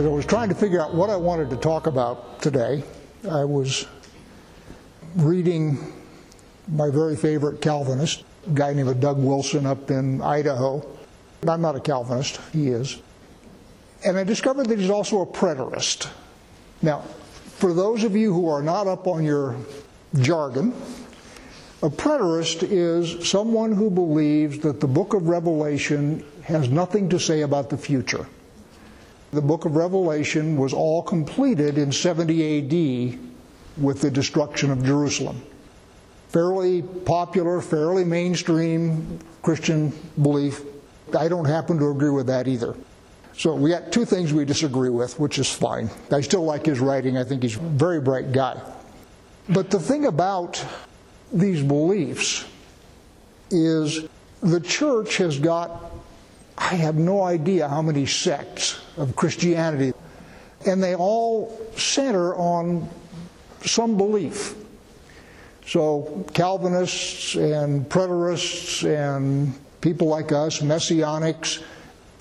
As I was trying to figure out what I wanted to talk about today, I was reading my very favorite Calvinist, a guy named Doug Wilson up in Idaho. I'm not a Calvinist, he is. And I discovered that he's also a preterist. Now, for those of you who are not up on your jargon, a preterist is someone who believes that the book of Revelation has nothing to say about the future. The book of Revelation was all completed in 70 AD with the destruction of Jerusalem. Fairly popular, fairly mainstream Christian belief. I don't happen to agree with that either. So we got two things we disagree with, which is fine. I still like his writing. I think he's a very bright guy. But the thing about these beliefs is the church has got I have no idea how many sects of Christianity, and they all center on some belief. So, Calvinists and preterists and people like us, Messianics,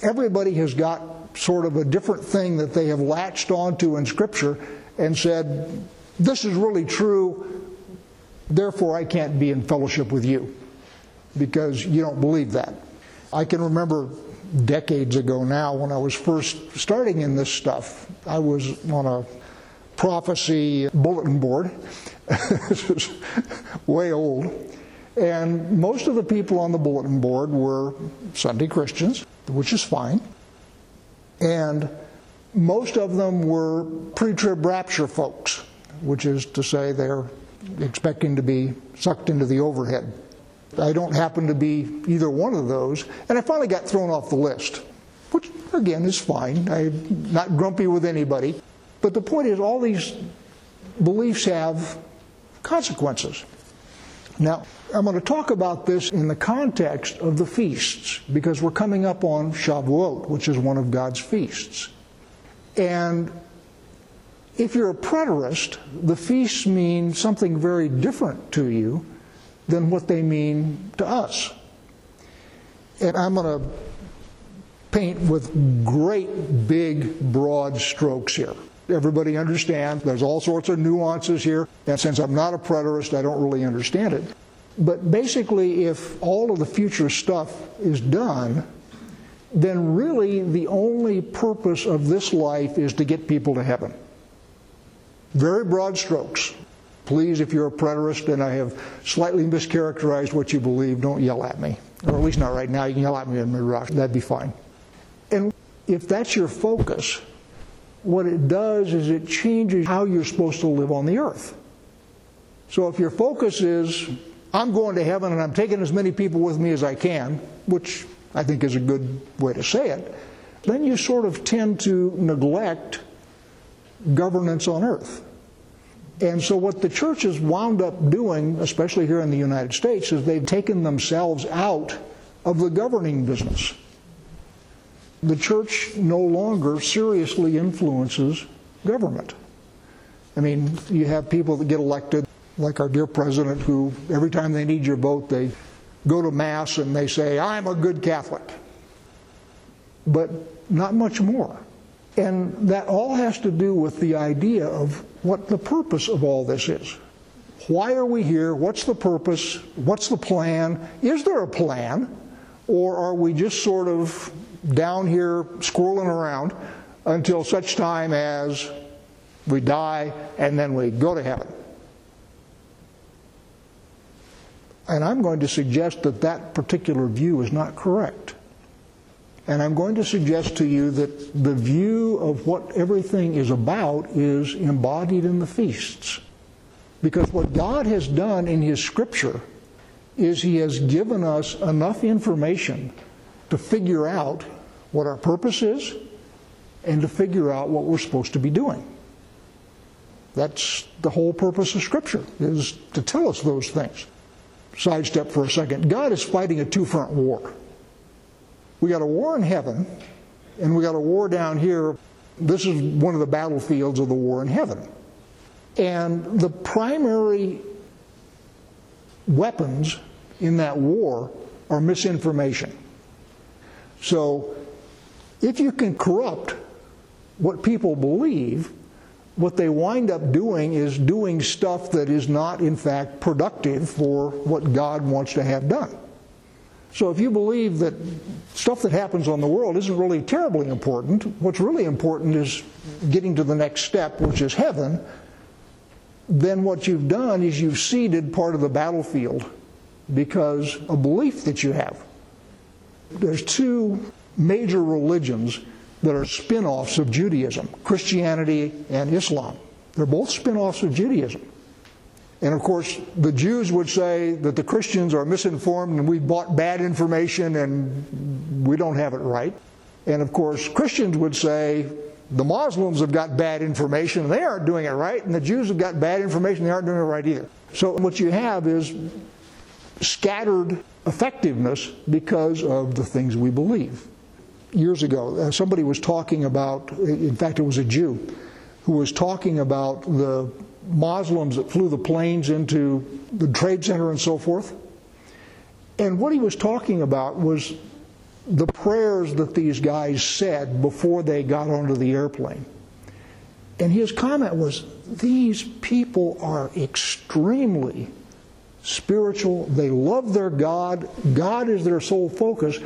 everybody has got sort of a different thing that they have latched onto in Scripture and said, This is really true, therefore I can't be in fellowship with you because you don't believe that. I can remember decades ago now when I was first starting in this stuff. I was on a prophecy bulletin board. this is way old. And most of the people on the bulletin board were Sunday Christians, which is fine. And most of them were pre trib rapture folks, which is to say they're expecting to be sucked into the overhead. I don't happen to be either one of those, and I finally got thrown off the list, which again is fine. I'm not grumpy with anybody. But the point is, all these beliefs have consequences. Now, I'm going to talk about this in the context of the feasts, because we're coming up on Shavuot, which is one of God's feasts. And if you're a preterist, the feasts mean something very different to you than what they mean to us. And I'm going to paint with great big broad strokes here. Everybody understand there's all sorts of nuances here, and since I'm not a preterist, I don't really understand it. But basically, if all of the future stuff is done, then really the only purpose of this life is to get people to heaven. Very broad strokes. Please, if you're a preterist and I have slightly mischaracterized what you believe, don't yell at me. Or at least not right now. You can yell at me in Midrash. That'd be fine. And if that's your focus, what it does is it changes how you're supposed to live on the earth. So if your focus is, I'm going to heaven and I'm taking as many people with me as I can, which I think is a good way to say it, then you sort of tend to neglect governance on earth. And so, what the church has wound up doing, especially here in the United States, is they've taken themselves out of the governing business. The church no longer seriously influences government. I mean, you have people that get elected, like our dear president, who every time they need your vote, they go to Mass and they say, I'm a good Catholic. But not much more. And that all has to do with the idea of what the purpose of all this is. Why are we here? What's the purpose? What's the plan? Is there a plan? Or are we just sort of down here squirreling around until such time as we die and then we go to heaven? And I'm going to suggest that that particular view is not correct. And I'm going to suggest to you that the view of what everything is about is embodied in the feasts. Because what God has done in His Scripture is He has given us enough information to figure out what our purpose is and to figure out what we're supposed to be doing. That's the whole purpose of Scripture, is to tell us those things. Sidestep for a second. God is fighting a two front war. We got a war in heaven, and we got a war down here. This is one of the battlefields of the war in heaven. And the primary weapons in that war are misinformation. So, if you can corrupt what people believe, what they wind up doing is doing stuff that is not, in fact, productive for what God wants to have done. So if you believe that stuff that happens on the world isn't really terribly important, what's really important is getting to the next step, which is heaven, then what you've done is you've ceded part of the battlefield because a belief that you have. There's two major religions that are spin offs of Judaism Christianity and Islam. They're both spin offs of Judaism. And of course, the Jews would say that the Christians are misinformed and we bought bad information and we don't have it right. And of course, Christians would say the Muslims have got bad information and they aren't doing it right, and the Jews have got bad information and they aren't doing it right either. So what you have is scattered effectiveness because of the things we believe. Years ago, uh, somebody was talking about, in fact, it was a Jew, who was talking about the Muslims that flew the planes into the Trade Center and so forth. And what he was talking about was the prayers that these guys said before they got onto the airplane. And his comment was these people are extremely spiritual. They love their God. God is their sole focus.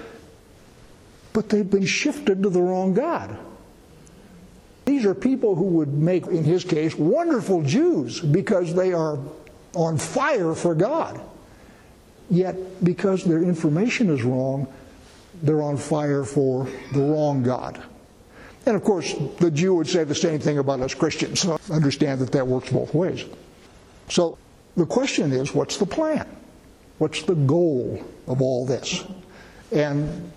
But they've been shifted to the wrong God. These are people who would make, in his case, wonderful Jews because they are on fire for God. Yet, because their information is wrong, they're on fire for the wrong God. And of course, the Jew would say the same thing about us Christians. So understand that that works both ways. So the question is what's the plan? What's the goal of all this? And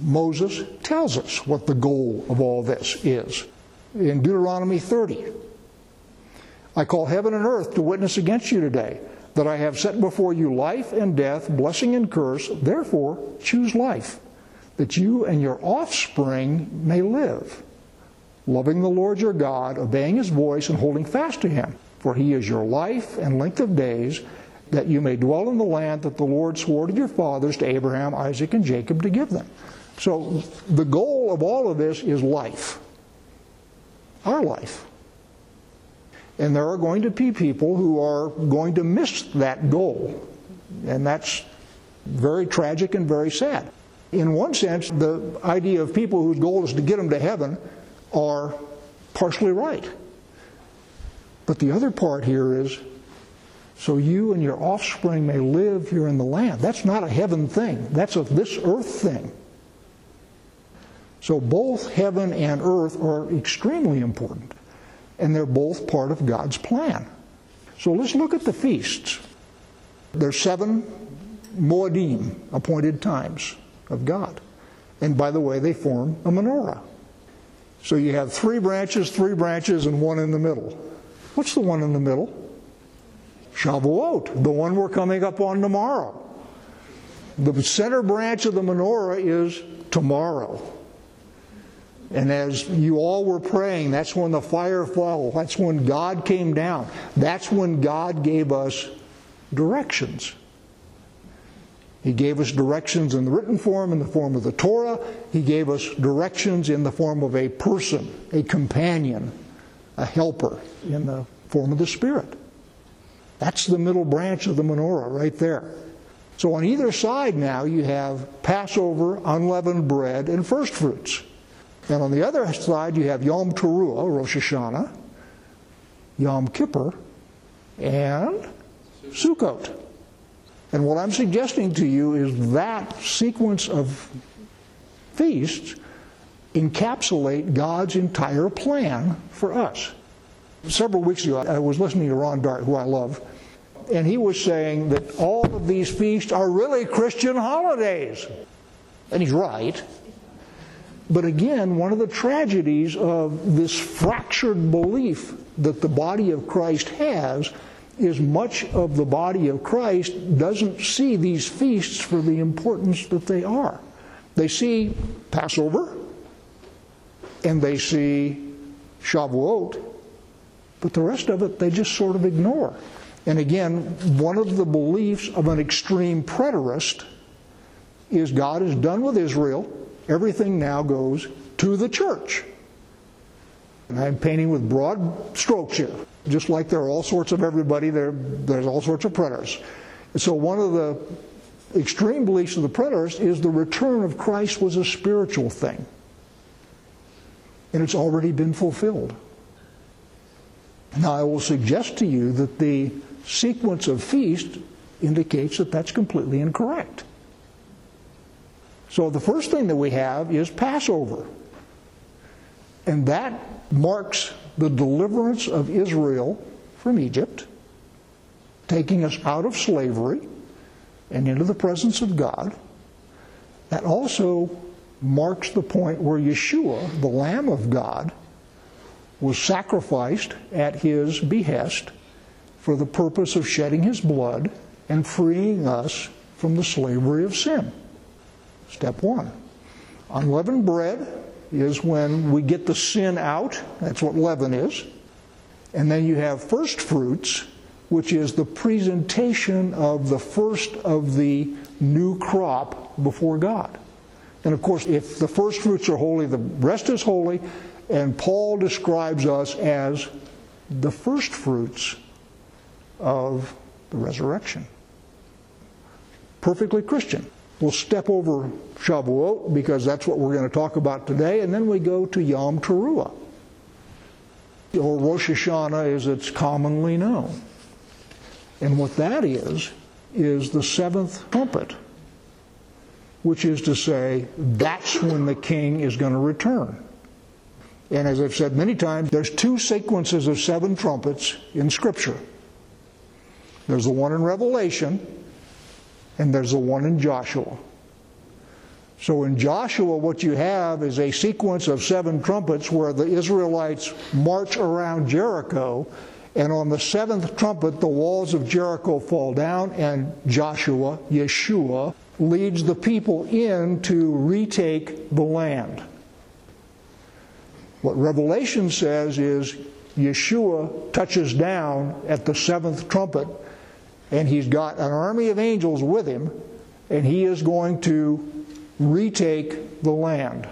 Moses tells us what the goal of all this is in Deuteronomy 30. I call heaven and earth to witness against you today that I have set before you life and death, blessing and curse. Therefore, choose life, that you and your offspring may live, loving the Lord your God, obeying his voice, and holding fast to him. For he is your life and length of days, that you may dwell in the land that the Lord swore to your fathers, to Abraham, Isaac, and Jacob, to give them. So the goal of all of this is life our life. And there are going to be people who are going to miss that goal. And that's very tragic and very sad. In one sense, the idea of people whose goal is to get them to heaven are partially right. But the other part here is so you and your offspring may live here in the land. That's not a heaven thing, that's a this earth thing. So both heaven and earth are extremely important, and they're both part of God's plan. So let's look at the feasts. There's seven Moedim, appointed times of God. And by the way, they form a menorah. So you have three branches, three branches, and one in the middle. What's the one in the middle? Shavuot, the one we're coming up on tomorrow. The center branch of the menorah is tomorrow. And as you all were praying, that's when the fire fell. That's when God came down. That's when God gave us directions. He gave us directions in the written form, in the form of the Torah. He gave us directions in the form of a person, a companion, a helper, in the form of the Spirit. That's the middle branch of the menorah right there. So on either side now you have Passover, unleavened bread, and first fruits. And on the other side, you have Yom Teruah, Rosh Hashanah, Yom Kippur, and Sukkot. And what I'm suggesting to you is that sequence of feasts encapsulate God's entire plan for us. Several weeks ago, I was listening to Ron Dart, who I love, and he was saying that all of these feasts are really Christian holidays. And he's right. But again, one of the tragedies of this fractured belief that the body of Christ has is much of the body of Christ doesn't see these feasts for the importance that they are. They see Passover and they see Shavuot, but the rest of it they just sort of ignore. And again, one of the beliefs of an extreme preterist is God is done with Israel everything now goes to the church. And I'm painting with broad strokes here. Just like there are all sorts of everybody, there, there's all sorts of preterists. So one of the extreme beliefs of the preterists is the return of Christ was a spiritual thing. And it's already been fulfilled. Now, I will suggest to you that the sequence of feast indicates that that's completely incorrect. So the first thing that we have is Passover. And that marks the deliverance of Israel from Egypt, taking us out of slavery and into the presence of God. That also marks the point where Yeshua, the Lamb of God, was sacrificed at his behest for the purpose of shedding his blood and freeing us from the slavery of sin. Step one. Unleavened bread is when we get the sin out. That's what leaven is. And then you have first fruits, which is the presentation of the first of the new crop before God. And of course, if the first fruits are holy, the rest is holy. And Paul describes us as the first fruits of the resurrection. Perfectly Christian. We'll step over Shavuot because that's what we're going to talk about today, and then we go to Yom Teruah, or Rosh Hashanah as it's commonly known. And what that is, is the seventh trumpet, which is to say, that's when the king is going to return. And as I've said many times, there's two sequences of seven trumpets in Scripture. There's the one in Revelation, and there's the one in Joshua. So in Joshua, what you have is a sequence of seven trumpets where the Israelites march around Jericho, and on the seventh trumpet, the walls of Jericho fall down, and Joshua, Yeshua, leads the people in to retake the land. What Revelation says is Yeshua touches down at the seventh trumpet and he's got an army of angels with him, and he is going to retake the land.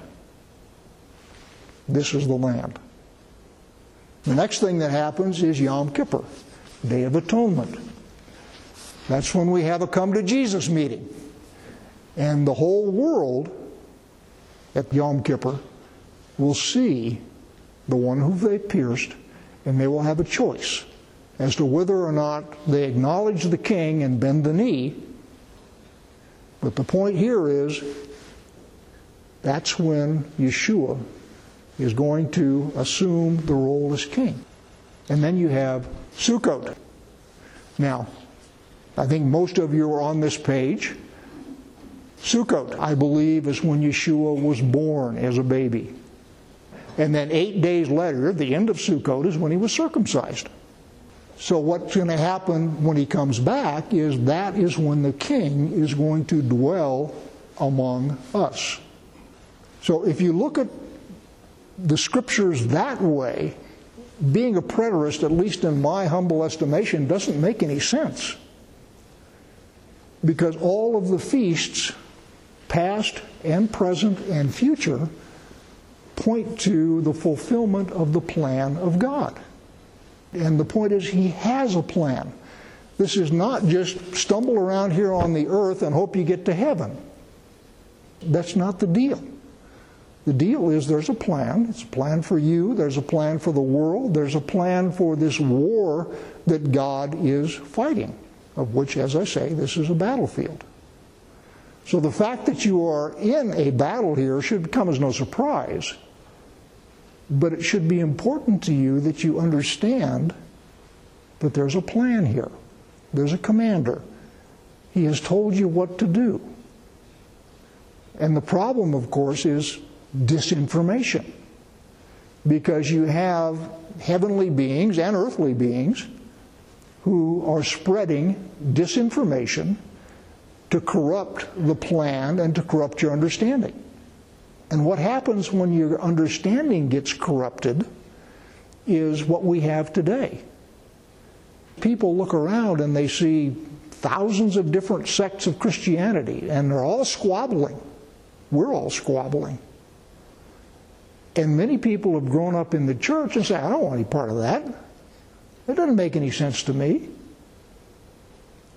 This is the land. The next thing that happens is Yom Kippur, Day of Atonement. That's when we have a come to Jesus meeting. And the whole world at Yom Kippur will see the one who they pierced, and they will have a choice as to whether or not they acknowledge the king and bend the knee. But the point here is that's when Yeshua is going to assume the role as king. And then you have Sukkot. Now, I think most of you are on this page. Sukkot, I believe, is when Yeshua was born as a baby. And then eight days later, the end of Sukkot, is when he was circumcised. So, what's going to happen when he comes back is that is when the king is going to dwell among us. So, if you look at the scriptures that way, being a preterist, at least in my humble estimation, doesn't make any sense. Because all of the feasts, past and present and future, point to the fulfillment of the plan of God. And the point is, he has a plan. This is not just stumble around here on the earth and hope you get to heaven. That's not the deal. The deal is there's a plan. It's a plan for you, there's a plan for the world, there's a plan for this war that God is fighting, of which, as I say, this is a battlefield. So the fact that you are in a battle here should come as no surprise. But it should be important to you that you understand that there's a plan here. There's a commander. He has told you what to do. And the problem, of course, is disinformation. Because you have heavenly beings and earthly beings who are spreading disinformation to corrupt the plan and to corrupt your understanding. And what happens when your understanding gets corrupted is what we have today. People look around and they see thousands of different sects of Christianity, and they're all squabbling. We're all squabbling. And many people have grown up in the church and say, I don't want any part of that. It doesn't make any sense to me.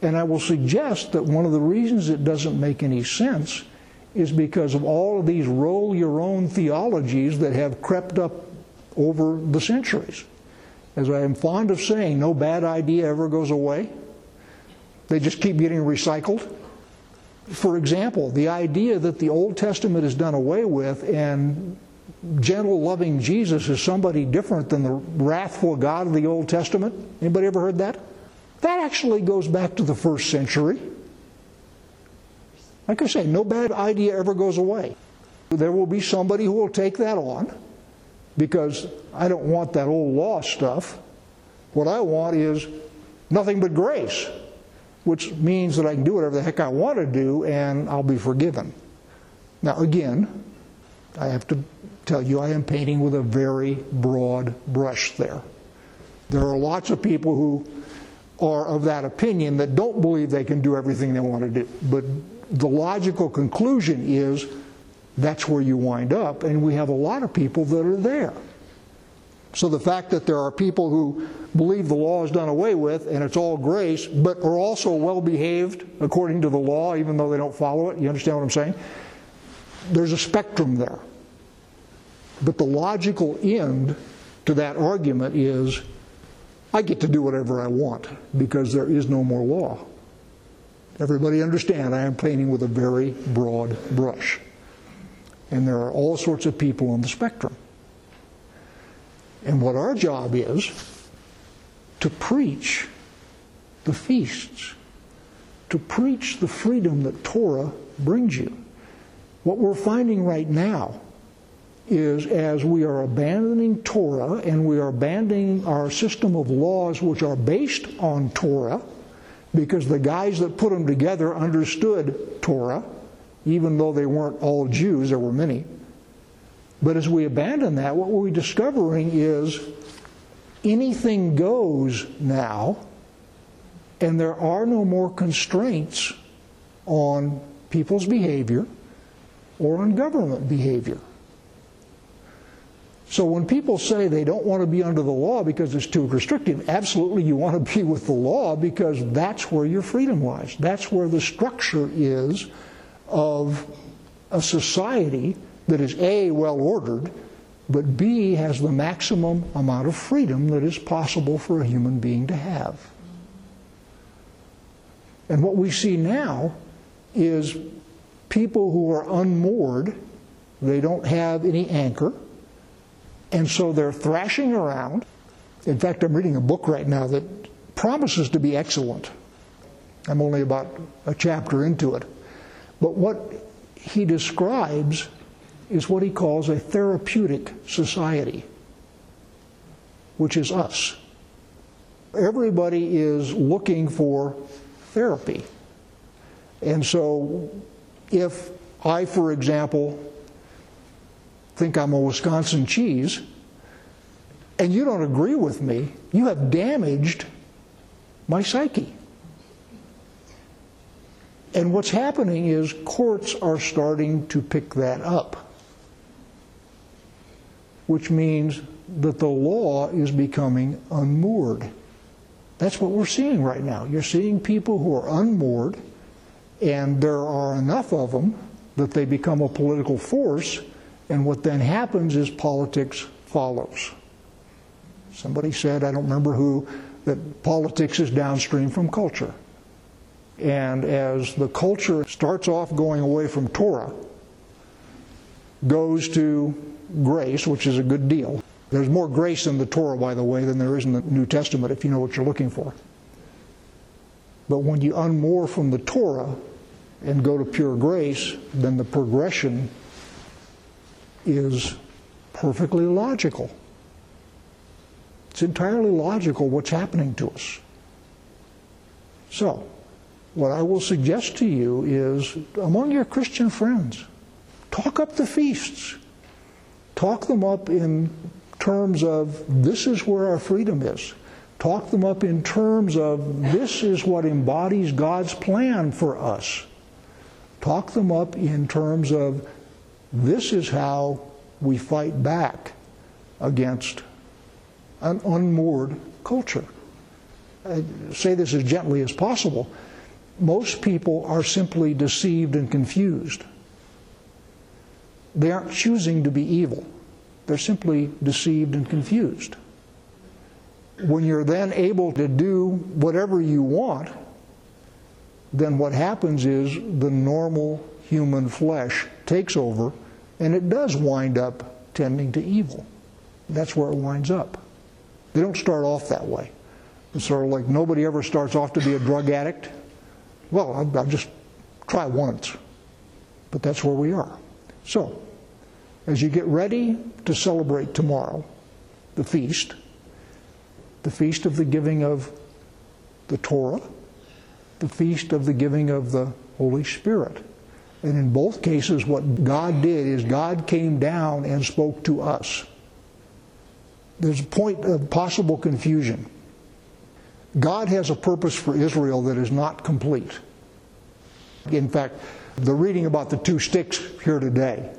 And I will suggest that one of the reasons it doesn't make any sense is because of all of these roll your own theologies that have crept up over the centuries. As I am fond of saying, no bad idea ever goes away. They just keep getting recycled. For example, the idea that the Old Testament is done away with and gentle, loving Jesus is somebody different than the wrathful God of the Old Testament. Anybody ever heard that? That actually goes back to the first century. Like I say, no bad idea ever goes away. There will be somebody who will take that on because I don't want that old law stuff. What I want is nothing but grace, which means that I can do whatever the heck I want to do and I'll be forgiven. Now, again, I have to tell you, I am painting with a very broad brush there. There are lots of people who are of that opinion that don't believe they can do everything they want to do. But the logical conclusion is that's where you wind up, and we have a lot of people that are there. So the fact that there are people who believe the law is done away with and it's all grace, but are also well behaved according to the law, even though they don't follow it, you understand what I'm saying? There's a spectrum there. But the logical end to that argument is I get to do whatever I want because there is no more law. Everybody understand I am painting with a very broad brush. And there are all sorts of people on the spectrum. And what our job is to preach the feasts, to preach the freedom that Torah brings you. What we're finding right now is as we are abandoning Torah and we are abandoning our system of laws which are based on Torah, because the guys that put them together understood Torah, even though they weren't all Jews, there were many. But as we abandon that, what we're discovering is anything goes now, and there are no more constraints on people's behavior or on government behavior. So when people say they don't want to be under the law because it's too restrictive, absolutely you want to be with the law because that's where your freedom lies. That's where the structure is of a society that is A, well ordered, but B, has the maximum amount of freedom that is possible for a human being to have. And what we see now is people who are unmoored, they don't have any anchor and so they're thrashing around. In fact, I'm reading a book right now that promises to be excellent. I'm only about a chapter into it. But what he describes is what he calls a therapeutic society, which is us. Everybody is looking for therapy. And so, if I, for example, think I'm a Wisconsin cheese, and you don't agree with me, you have damaged my psyche. And what's happening is courts are starting to pick that up, which means that the law is becoming unmoored. That's what we're seeing right now. You're seeing people who are unmoored, and there are enough of them that they become a political force and what then happens is politics follows. Somebody said, I don't remember who, that politics is downstream from culture. And as the culture starts off going away from Torah, goes to grace, which is a good deal. There's more grace in the Torah, by the way, than there is in the New Testament, if you know what you're looking for. But when you unmoor from the Torah and go to pure grace, then the progression is perfectly logical. It's entirely logical what's happening to us. So, what I will suggest to you is among your Christian friends, talk up the feasts. Talk them up in terms of this is where our freedom is. Talk them up in terms of this is what embodies God's plan for us. Talk them up in terms of this is how we fight back against an unmoored culture. I say this as gently as possible. Most people are simply deceived and confused. They aren't choosing to be evil, they're simply deceived and confused. When you're then able to do whatever you want, then what happens is the normal human flesh takes over and it does wind up tending to evil. That's where it winds up. They don't start off that way. It's sort of like nobody ever starts off to be a drug addict. Well, I'll, I'll just try once. But that's where we are. So, as you get ready to celebrate tomorrow, the feast, the feast of the giving of the Torah, the feast of the giving of the Holy Spirit. And in both cases, what God did is God came down and spoke to us. There's a point of possible confusion. God has a purpose for Israel that is not complete. In fact, the reading about the two sticks here today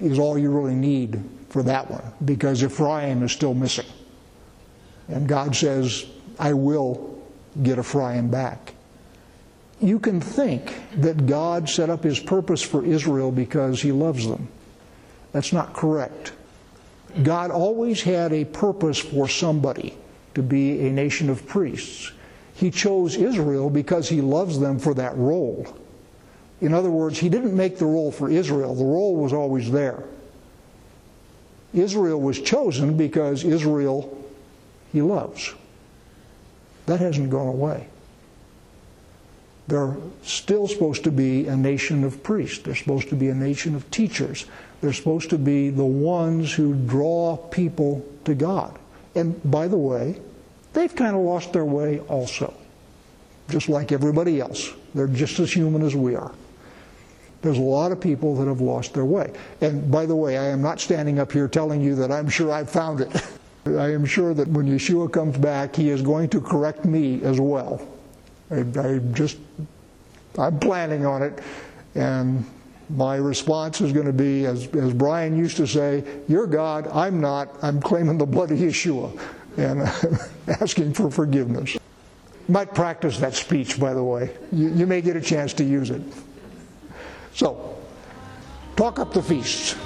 is all you really need for that one, because Ephraim is still missing. And God says, I will get Ephraim back. You can think that God set up his purpose for Israel because he loves them. That's not correct. God always had a purpose for somebody to be a nation of priests. He chose Israel because he loves them for that role. In other words, he didn't make the role for Israel, the role was always there. Israel was chosen because Israel he loves. That hasn't gone away. They're still supposed to be a nation of priests. They're supposed to be a nation of teachers. They're supposed to be the ones who draw people to God. And by the way, they've kind of lost their way also, just like everybody else. They're just as human as we are. There's a lot of people that have lost their way. And by the way, I am not standing up here telling you that I'm sure I've found it. I am sure that when Yeshua comes back, he is going to correct me as well. I, I just, I'm planning on it, and my response is going to be, as, as Brian used to say, You're God, I'm not, I'm claiming the blood of Yeshua, and asking for forgiveness. Might practice that speech, by the way. You, you may get a chance to use it. So, talk up the feasts.